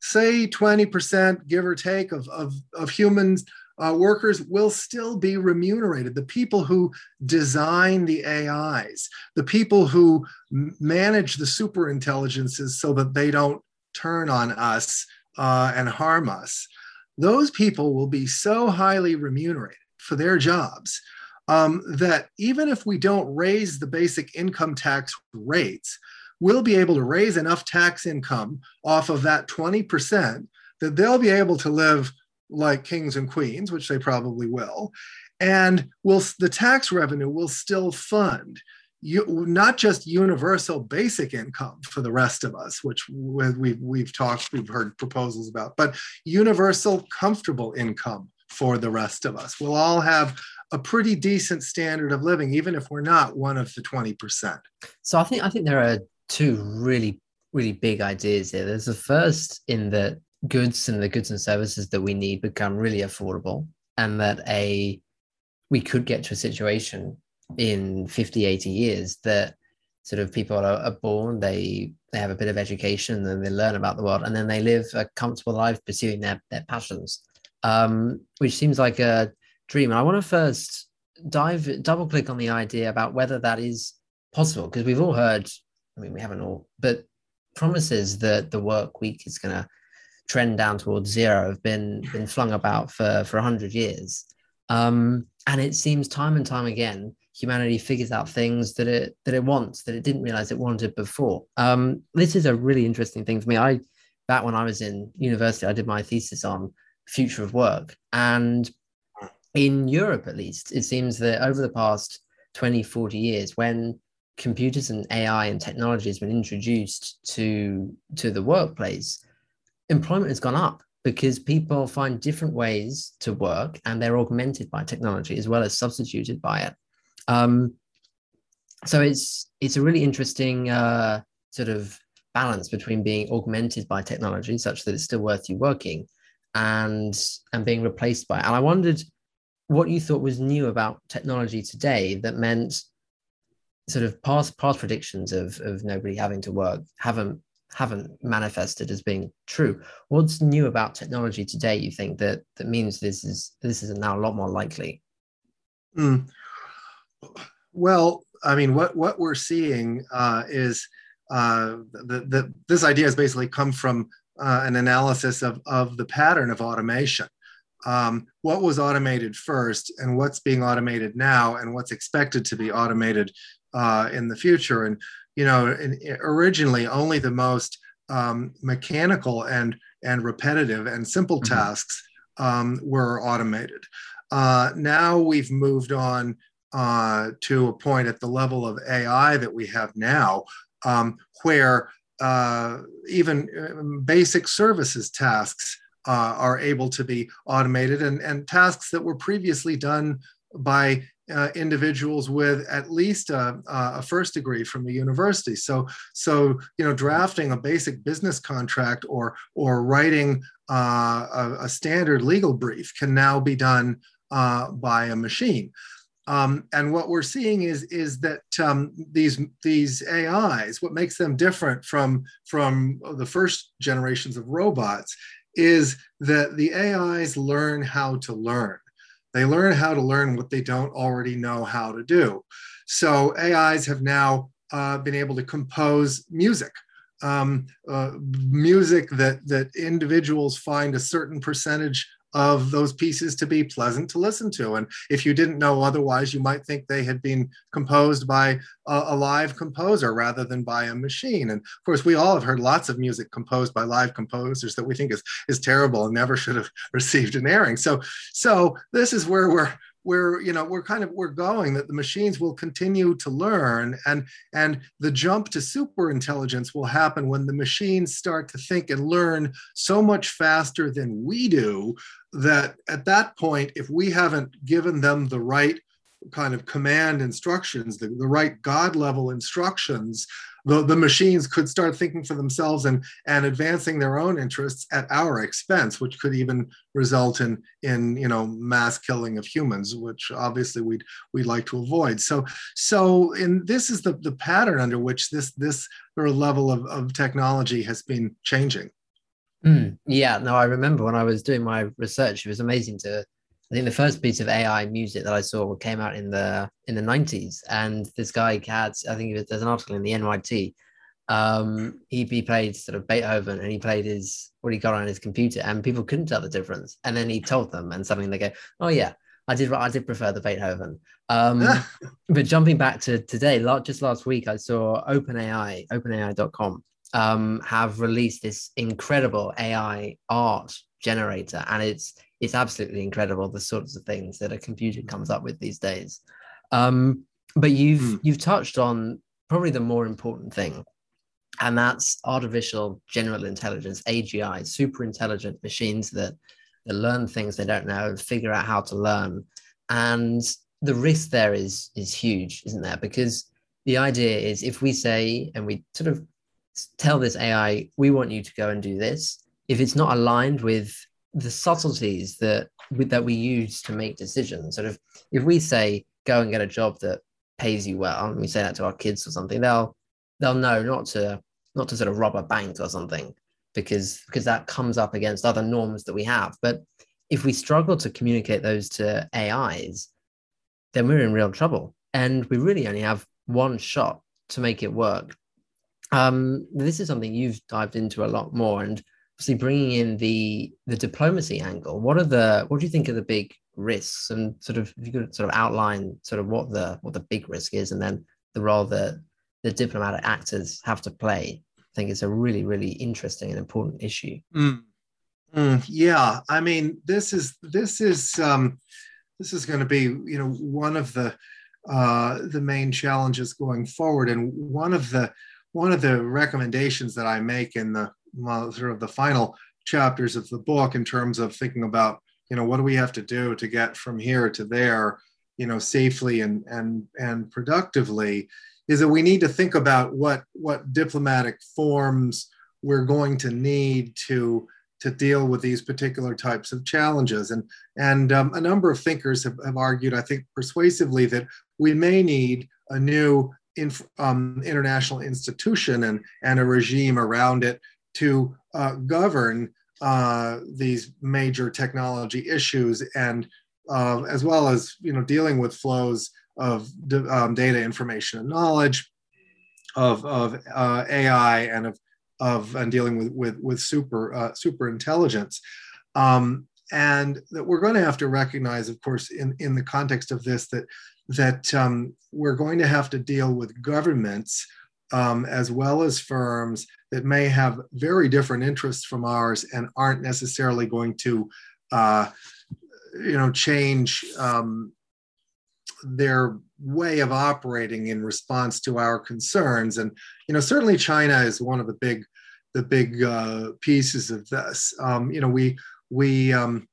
say, 20%, give or take, of, of, of humans uh, workers will still be remunerated. The people who design the AIs, the people who manage the super intelligences so that they don't turn on us uh, and harm us, those people will be so highly remunerated for their jobs um, that even if we don't raise the basic income tax rates, we'll be able to raise enough tax income off of that 20% that they'll be able to live like kings and queens, which they probably will, and will the tax revenue will still fund you, not just universal basic income for the rest of us, which we've, we've talked, we've heard proposals about, but universal comfortable income for the rest of us. We'll all have a pretty decent standard of living, even if we're not one of the 20%. So I think I think there are two really, really big ideas here. There's the first in that goods and the goods and services that we need become really affordable and that a we could get to a situation in 50 80 years that sort of people are, are born they they have a bit of education and they learn about the world and then they live a comfortable life pursuing their, their passions um, which seems like a dream. And i want to first dive double click on the idea about whether that is possible because we've all heard i mean we haven't all but promises that the work week is going to trend down towards zero have been been flung about for for 100 years. Um, and it seems time and time again humanity figures out things that it that it wants that it didn't realize it wanted before. Um, this is a really interesting thing for me. I back when i was in university i did my thesis on future of work. And in europe at least it seems that over the past 20 40 years when computers and ai and technology has been introduced to to the workplace employment has gone up because people find different ways to work and they're augmented by technology as well as substituted by it. Um, so it's it's a really interesting uh, sort of balance between being augmented by technology such that it's still worth you working and and being replaced by it. And I wondered what you thought was new about technology today that meant sort of past past predictions of of nobody having to work haven't haven't manifested as being true. What's new about technology today? You think that that means this is this is now a lot more likely. Mm. Well, I mean, what what we're seeing uh, is uh, the, the this idea has basically come from uh, an analysis of of the pattern of automation. um, what was automated first and what's being automated now and what's expected to be automated uh, in the future. And, you know, in, originally only the most um, mechanical and, and repetitive and simple mm-hmm. tasks um, were automated. Uh, now we've moved on uh, to a point at the level of AI that we have now, um, where uh, even um, basic services tasks uh, are able to be automated and, and tasks that were previously done by uh, individuals with at least a, a, first degree from the university. So, so you know, drafting a basic business contract or or writing uh, a, a, standard legal brief can now be done uh, by a machine. Um, and what we're seeing is is that um, these these AIs, what makes them different from from the first generations of robots, is that the AIs learn how to learn. They learn how to learn what they don't already know how to do. So AIs have now uh, been able to compose music. Um, uh, music that that individuals find a certain percentage of those pieces to be pleasant to listen to. And if you didn't know otherwise, you might think they had been composed by a, a, live composer rather than by a machine. And of course, we all have heard lots of music composed by live composers that we think is, is terrible and never should have received an airing. So, so this is where we're we're you know we're kind of we're going that the machines will continue to learn and and the jump to super intelligence will happen when the machines start to think and learn so much faster than we do that at that point if we haven't given them the right kind of command instructions the, the right god level instructions the, the machines could start thinking for themselves and, and advancing their own interests at our expense, which could even result in, in you know, mass killing of humans, which obviously we'd, we'd like to avoid. So, so in, this is the, the pattern under which this, this level of, of technology has been changing. Mm, yeah, no, I remember when I was doing my research, it was amazing to I think the first piece of AI music that I saw came out in the in the 90s, and this guy had I think was, there's an article in the NYT. Um, he, he played sort of Beethoven, and he played his what he got on his computer, and people couldn't tell the difference. And then he told them, and suddenly they go, "Oh yeah, I did I did prefer the Beethoven." Um, but jumping back to today, just last week, I saw OpenAI, OpenAI.com, um, have released this incredible AI art generator, and it's it's absolutely incredible the sorts of things that a computer comes up with these days. Um, but you've mm. you've touched on probably the more important thing, and that's artificial general intelligence (AGI), super intelligent machines that that learn things they don't know, figure out how to learn, and the risk there is is huge, isn't there? Because the idea is if we say and we sort of tell this AI, we want you to go and do this. If it's not aligned with the subtleties that that we use to make decisions. Sort of, if we say go and get a job that pays you well, and we say that to our kids or something, they'll they'll know not to not to sort of rob a bank or something because because that comes up against other norms that we have. But if we struggle to communicate those to AIs, then we're in real trouble, and we really only have one shot to make it work. Um, this is something you've dived into a lot more, and obviously bringing in the the diplomacy angle what are the what do you think are the big risks? And sort of if you could sort of outline sort of what the what the big risk is and then the role that the diplomatic actors have to play i think it's a really really interesting and important issue. Mm. Mm, yeah i mean this is this is um this is going to be you know one of the uh the main challenges going forward. And one of the one of the recommendations that i make in the sort of the final chapters of the book in terms of thinking about you know what do we have to do to get from here to there you know safely and and and productively is that we need to think about what what diplomatic forms we're going to need to to deal with these particular types of challenges. And and um, a number of thinkers have, have argued i think persuasively that we may need a new inf, um, international institution and and a regime around it to uh, govern uh, these major technology issues and uh, as well as you know dealing with flows of um, data information and knowledge of, of uh, AI and of, of and dealing with with, with super uh, super intelligence um, and that we're going to have to recognize, of course, in, in the context of this, that that um, we're going to have to deal with governments um, as well as firms that may have very different interests from ours and aren't necessarily going to, uh, you know, change um, their way of operating in response to our concerns. And you know, certainly China is one of the big, the big uh, pieces of this. Um, you know, we we um,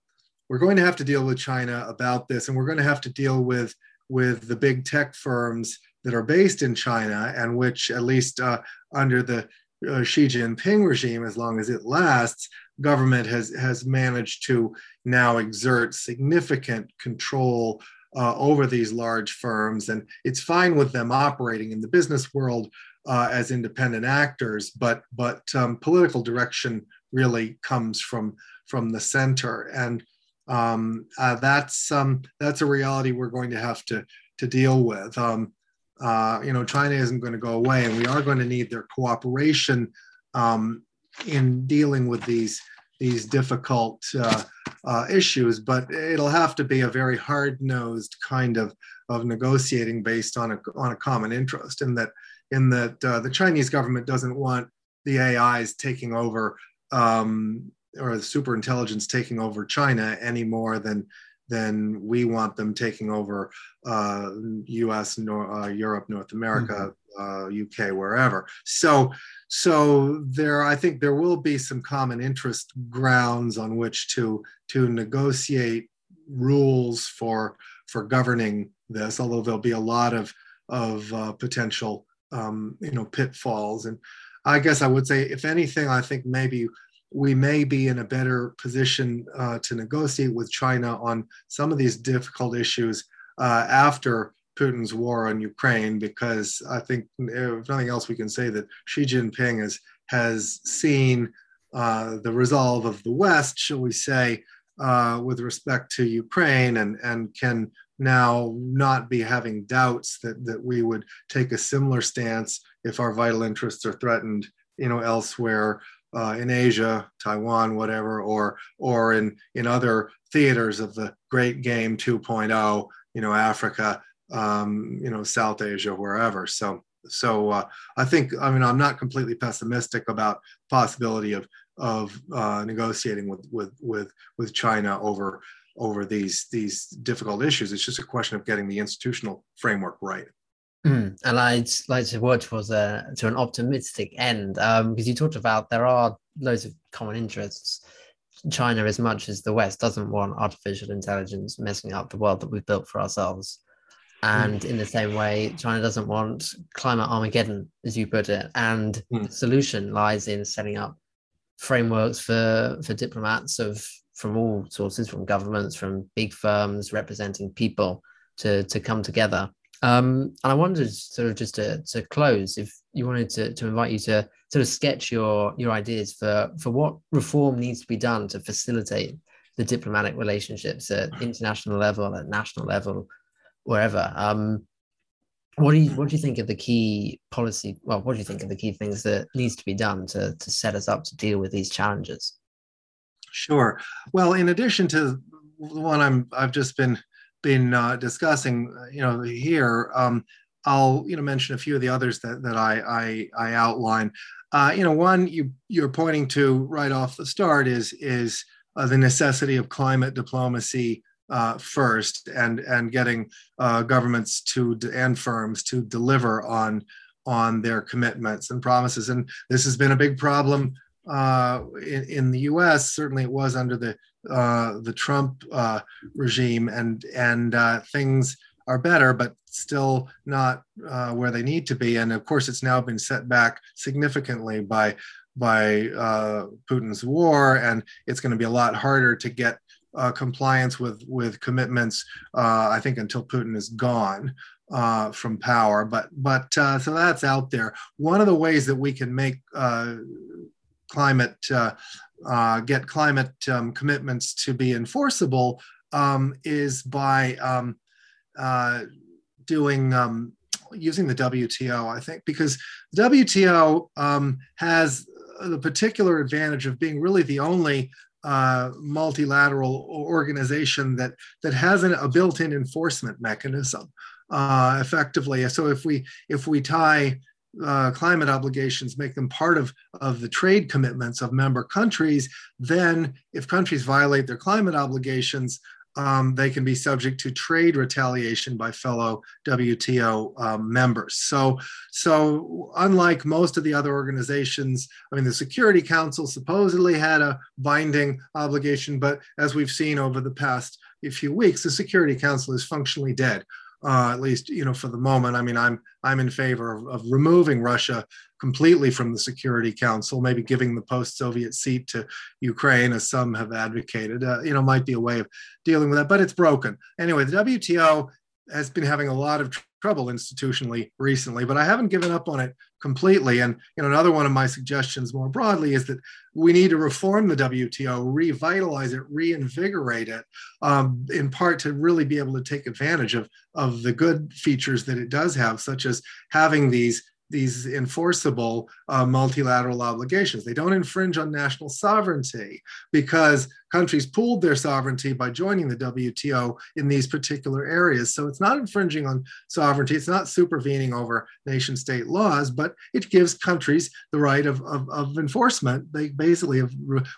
we're going to have to deal with China about this, and we're going to have to deal with with the big tech firms that are based in China and which, at least uh, under the uh, Xi Jinping regime, as long as it lasts, government has has managed to now exert significant control uh, over these large firms, and it's fine with them operating in the business world uh, as independent actors, but but um, political direction really comes from from the center, and um, uh, that's um, that's a reality we're going to have to to deal with. Um, uh, you know, China isn't going to go away, and we are going to need their cooperation um, in dealing with these these difficult uh, uh, issues. But it'll have to be a very hard nosed kind of of negotiating based on a on a common interest. In that, in that uh, the Chinese government doesn't want the AIs taking over um, or the super intelligence taking over China any more than than we want them taking over uh, U.S., Nor- uh, Europe, North America, mm-hmm. uh, U.K., wherever. So, so there, I think there will be some common interest grounds on which to to negotiate rules for for governing this. Although there'll be a lot of of uh, potential, um, you know, pitfalls. And I guess I would say, if anything, I think maybe we may be in a better position uh, to negotiate with China on some of these difficult issues uh, after Putin's war on Ukraine, because I think, if nothing else, we can say that Xi Jinping has, seen uh, the resolve of the West, shall we say, uh, with respect to Ukraine, and, and can now not be having doubts that, that we would take a similar stance if our vital interests are threatened you know elsewhere uh, in Asia, Taiwan, whatever, or or in in other theaters of the Great Game 2.0, you know, Africa, um, you know, South Asia, wherever. So so uh, I think I mean I'm not completely pessimistic about possibility of of uh, negotiating with with with with China over over these these difficult issues. It's just a question of getting the institutional framework right. Mm, and I'd like to work towards a to an optimistic end because um, you talked about there are loads of common interests. China, as much as the West, doesn't want artificial intelligence messing up the world that we've built for ourselves. And mm. in the same way, China doesn't want climate Armageddon, as you put it. And mm. the solution lies in setting up frameworks for for diplomats of from all sources, from governments, from big firms representing people to to come together um, and I wanted sort of just to, to close, if you wanted to, to invite you to sort of sketch your your ideas for for what reform needs to be done to facilitate the diplomatic relationships at international level, at national level, wherever. Um, what do you what do you think of the key policy? Well, what do you think of the key things that needs to be done to to set us up to deal with these challenges? Sure. Well, in addition to the one I'm I've just been been uh, discussing, uh, you know, here, um, I'll you know mention a few of the others that that I I, I outline. Uh, you know, one you you're pointing to right off the start is is uh, the necessity of climate diplomacy uh, first, and and getting uh, governments to and firms to deliver on on their commitments and promises. And this has been a big problem uh, in, in, the U.S. Certainly, it was under the uh, the Trump uh, regime, and and uh, things are better, but still not uh, where they need to be. And of course, it's now been set back significantly by by uh, Putin's war, and it's going to be a lot harder to get compliance with with commitments. I think until Putin is gone. Uh, from power, but but uh, so that's out there. One of the ways that we can make uh, climate uh, get climate um, commitments to be enforceable um, is by um, uh, doing um, using the WTO, I think, because the WTO um, has the particular advantage of being really the only uh, multilateral organization that that has an, a built-in enforcement mechanism uh, effectively. So if we if we tie uh, climate obligations, make them part of, of the trade commitments of member countries, then if countries violate their climate obligations, um, they can be subject to trade retaliation by fellow WTO um, members. So, so unlike most of the other organizations, I mean, the Security Council supposedly had a binding obligation, but as we've seen over the past few weeks, the Security Council is functionally dead uh, at least you know for the moment. I mean, I'm I'm in favor of, of removing Russia completely from the Security Council, maybe giving the post-Soviet seat to Ukraine, as some have advocated. Uh, you know, might be a way of dealing with that, but it's broken anyway. The WTO has been having a lot of trouble institutionally recently, but I haven't given up on it completely. And you know, another one of my suggestions more broadly is that we need to reform the WTO, revitalize it, reinvigorate it, um, in part to really be able to take advantage of, of the good features that it does have, such as having these these enforceable uh, multilateral obligations. They don't infringe on national sovereignty because countries pooled their sovereignty by joining the WTO in these particular areas. So it's not infringing on sovereignty, it's not supervening over nation state laws, but it gives countries the right of, of, of enforcement, they basically of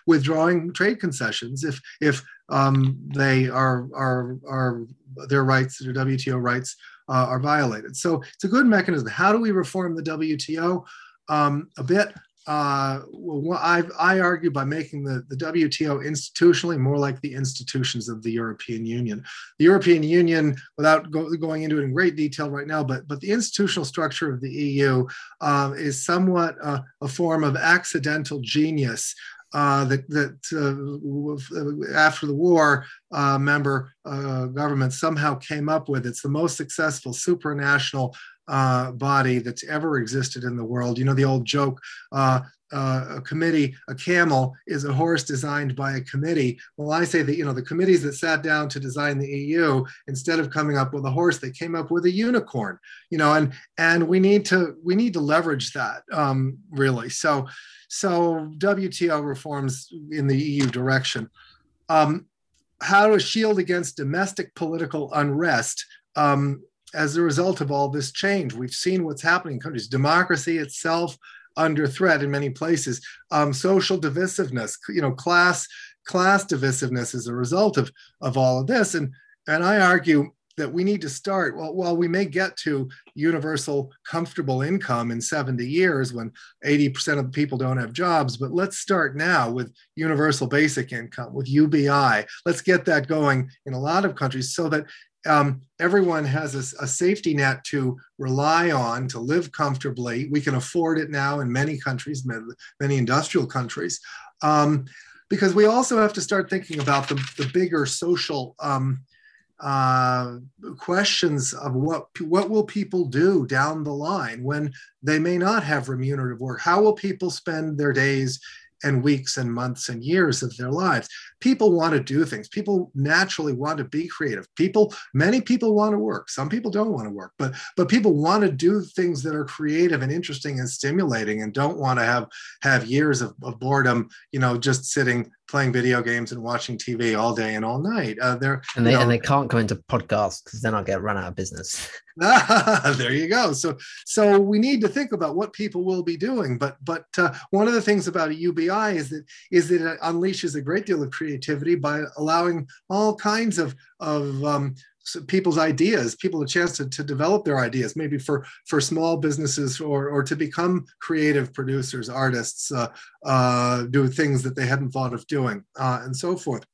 withdrawing trade concessions if, if um, they are, are, are their rights, their WTO rights uh, are violated. So it's a good mechanism. How do we reform the WTO? Um, a bit. Uh, well, I, I argue by making the, the WTO institutionally more like the institutions of the European Union. The European Union, without go, going into it in great detail right now, but, but the institutional structure of the EU uh, is somewhat uh, a form of accidental genius uh, that, that uh, after the war, uh, member uh, governments somehow came up with. It's the most successful supranational uh, body that's ever existed in the world. You know the old joke. Uh, a committee, a camel is a horse designed by a committee. Well, I say that you know the committees that sat down to design the EU, instead of coming up with a horse, they came up with a unicorn. You know, and and we need to we need to leverage that um, really. So so WTO reforms in the EU direction. Um, how to shield against domestic political unrest um, as a result of all this change. We've seen what's happening in countries. Democracy itself under threat in many places. Um, social divisiveness, you know, class class divisiveness is a result of of all of this. And and I argue that we need to start well while we may get to universal comfortable income in 70 years when 80% of the people don't have jobs but let's start now with universal basic income with ubi let's get that going in a lot of countries so that um, everyone has a, a, safety net to rely on to live comfortably. We can afford it now in many countries many industrial countries. Um, because we also have to start thinking about the, the bigger social um, uh, questions of what what will people do down the line when they may not have remunerative work? How will people spend their days and weeks and months and years of their lives. People want to do things. People naturally want to be creative. People, many people want to work. Some people don't want to work, but but people want to do things that are creative and interesting and stimulating and don't want to have have years of, of boredom, you know, just sitting playing video games and watching TV all day and all night. Uh, they're and they know, and they can't come into podcasts because then I'll get run out of business. there you go. So so we need to think about what people will be doing. But but uh, one of the things about a UBI is that is that it unleashes a great deal of creativity by allowing all kinds of of um, people's ideas, people a chance to, to develop their ideas, maybe for for small businesses or or to become creative producers, artists, uh, uh, do things that they hadn't thought of doing, uh, and so forth.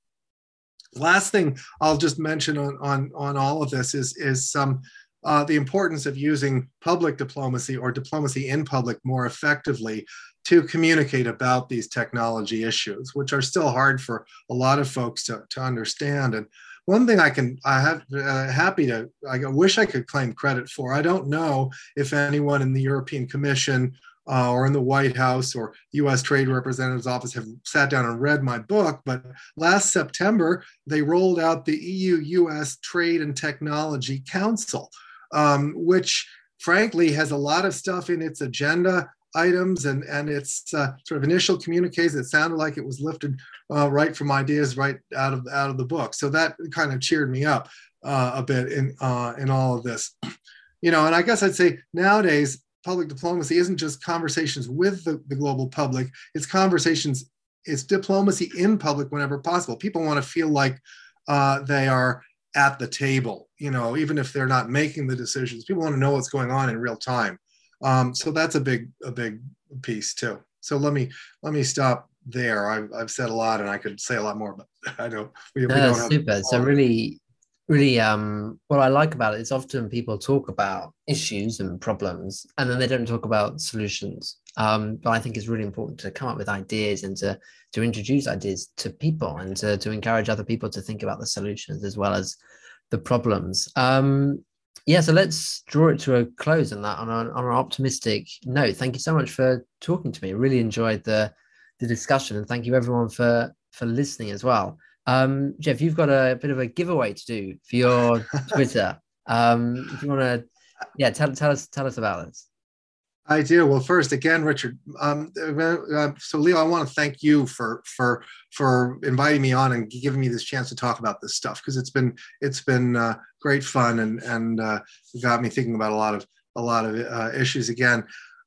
Last thing I'll just mention on on on all of this is is some. Uh, the importance of using public diplomacy or diplomacy in public more effectively to communicate about these technology issues, which are still hard for a lot of folks to, to understand. And one thing I can, I have uh, happy to, I wish I could claim credit for. I don't know if anyone in the European Commission uh, or in the White House or U.S. Trade Representative's office have sat down and read my book. But last September, they rolled out the EU-U.S. Trade and Technology Council, um, which frankly has a lot of stuff in its agenda items and and it's uh, sort of initial communiques It sounded like it was lifted uh, right from ideas right out of out of the book. So that kind of cheered me up uh, a bit in uh, in all of this. You know, and I guess I'd say nowadays public diplomacy isn't just conversations with the, the global public; it's conversations, it's diplomacy in public whenever possible. People want to feel like uh, they are at the table. You know, even if they're not making the decisions, people want to know what's going on in real time. Um, so that's a big a big piece too. So let me let me stop there. I've, I've said a lot and I could say a lot more, but I know we, we don't have super. So really, really, um, what I like about it is often people talk about issues and problems, and then they don't talk about solutions. Um, but I think it's really important to come up with ideas and to to introduce ideas to people and to to encourage other people to think about the solutions as well as the problems. Um, yeah, so let's draw it to a close on that on, a, on an optimistic note. Thank you so much for talking to me. Really enjoyed the the discussion, and thank you everyone for for listening as well. Um, Jeff, you've got a bit of a giveaway to do for your Twitter. Um, if you want to, yeah, tell tell us tell us about this. I do. Well, first, again, Richard. Um, uh, so, Leo, I want to thank you for for for inviting me on and giving me this chance to talk about this stuff because it's been it's been uh, great fun and and uh, got me thinking about a lot of a lot of uh, issues again.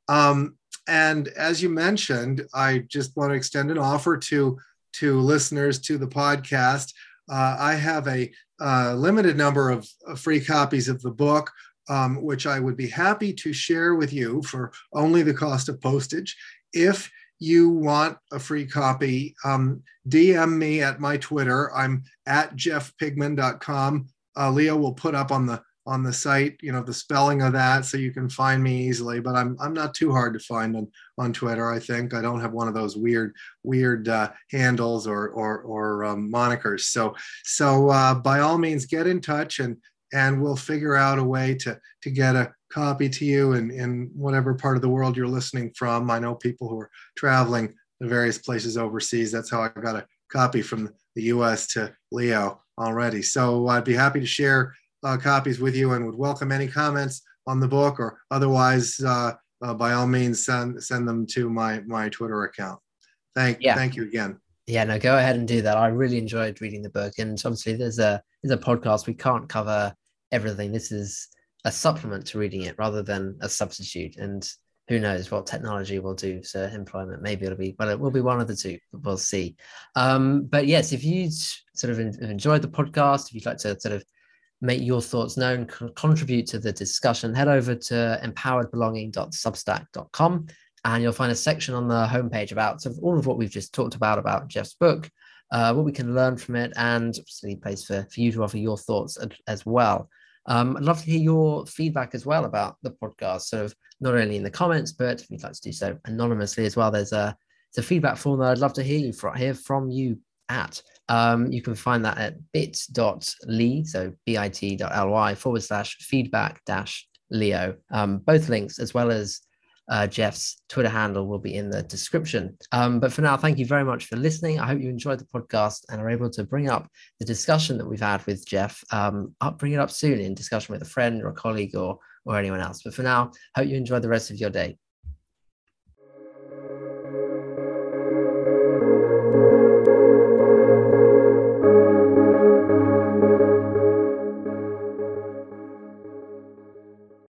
Um, and as you mentioned, I just want to extend an offer to to listeners to the podcast. Uh, I have a uh, limited number of free copies of the book um, which I would be happy to share with you for only the cost of postage. If you want a free copy, um, DM me at my Twitter. I'm at jeffpigman.com. Uh, Leo will put up on the on the site, you know, the spelling of that, so you can find me easily. But I'm I'm not too hard to find on on Twitter. I think I don't have one of those weird weird uh, handles or or or um, monikers. So so uh, by all means, get in touch and and we'll figure out a way to to get a copy to you in, in whatever part of the world you're listening from. I know people who are traveling to various places overseas. That's how I got a copy from the US to Leo already. So I'd be happy to share uh, copies with you and would welcome any comments on the book or otherwise, uh, uh, by all means, send, send them to my, my Twitter account. Thank, yeah. thank you again. Yeah, no, go ahead and do that. I really enjoyed reading the book, and obviously, there's a there's a podcast we can't cover everything. This is a supplement to reading it rather than a substitute. And who knows what technology will do to employment? Maybe it'll be, well, it will be one of the two. We'll see. Um, but yes, if you sort of enjoyed the podcast, if you'd like to sort of make your thoughts known, contribute to the discussion, head over to empoweredbelonging.substack.com and you'll find a section on the homepage about sort of all of what we've just talked about about Jeff's book, uh, what we can learn from it, and obviously a place for, for you to offer your thoughts as well. Um, I'd love to hear your feedback as well about the podcast, sort of not only in the comments, but if you'd like to do so anonymously as well. There's a there's a feedback form that I'd love to hear you from hear from you at. Um, you can find that at bit.ly, so bit.ly forward slash feedback dash Leo. Um, both links, as well as uh, Jeff's Twitter handle will be in the description. Um, but for now, thank you very much for listening. I hope you enjoyed the podcast and are able to bring up the discussion that we've had with Jeff. Um, I'll bring it up soon in discussion with a friend or a colleague or or anyone else. But for now, hope you enjoy the rest of your day.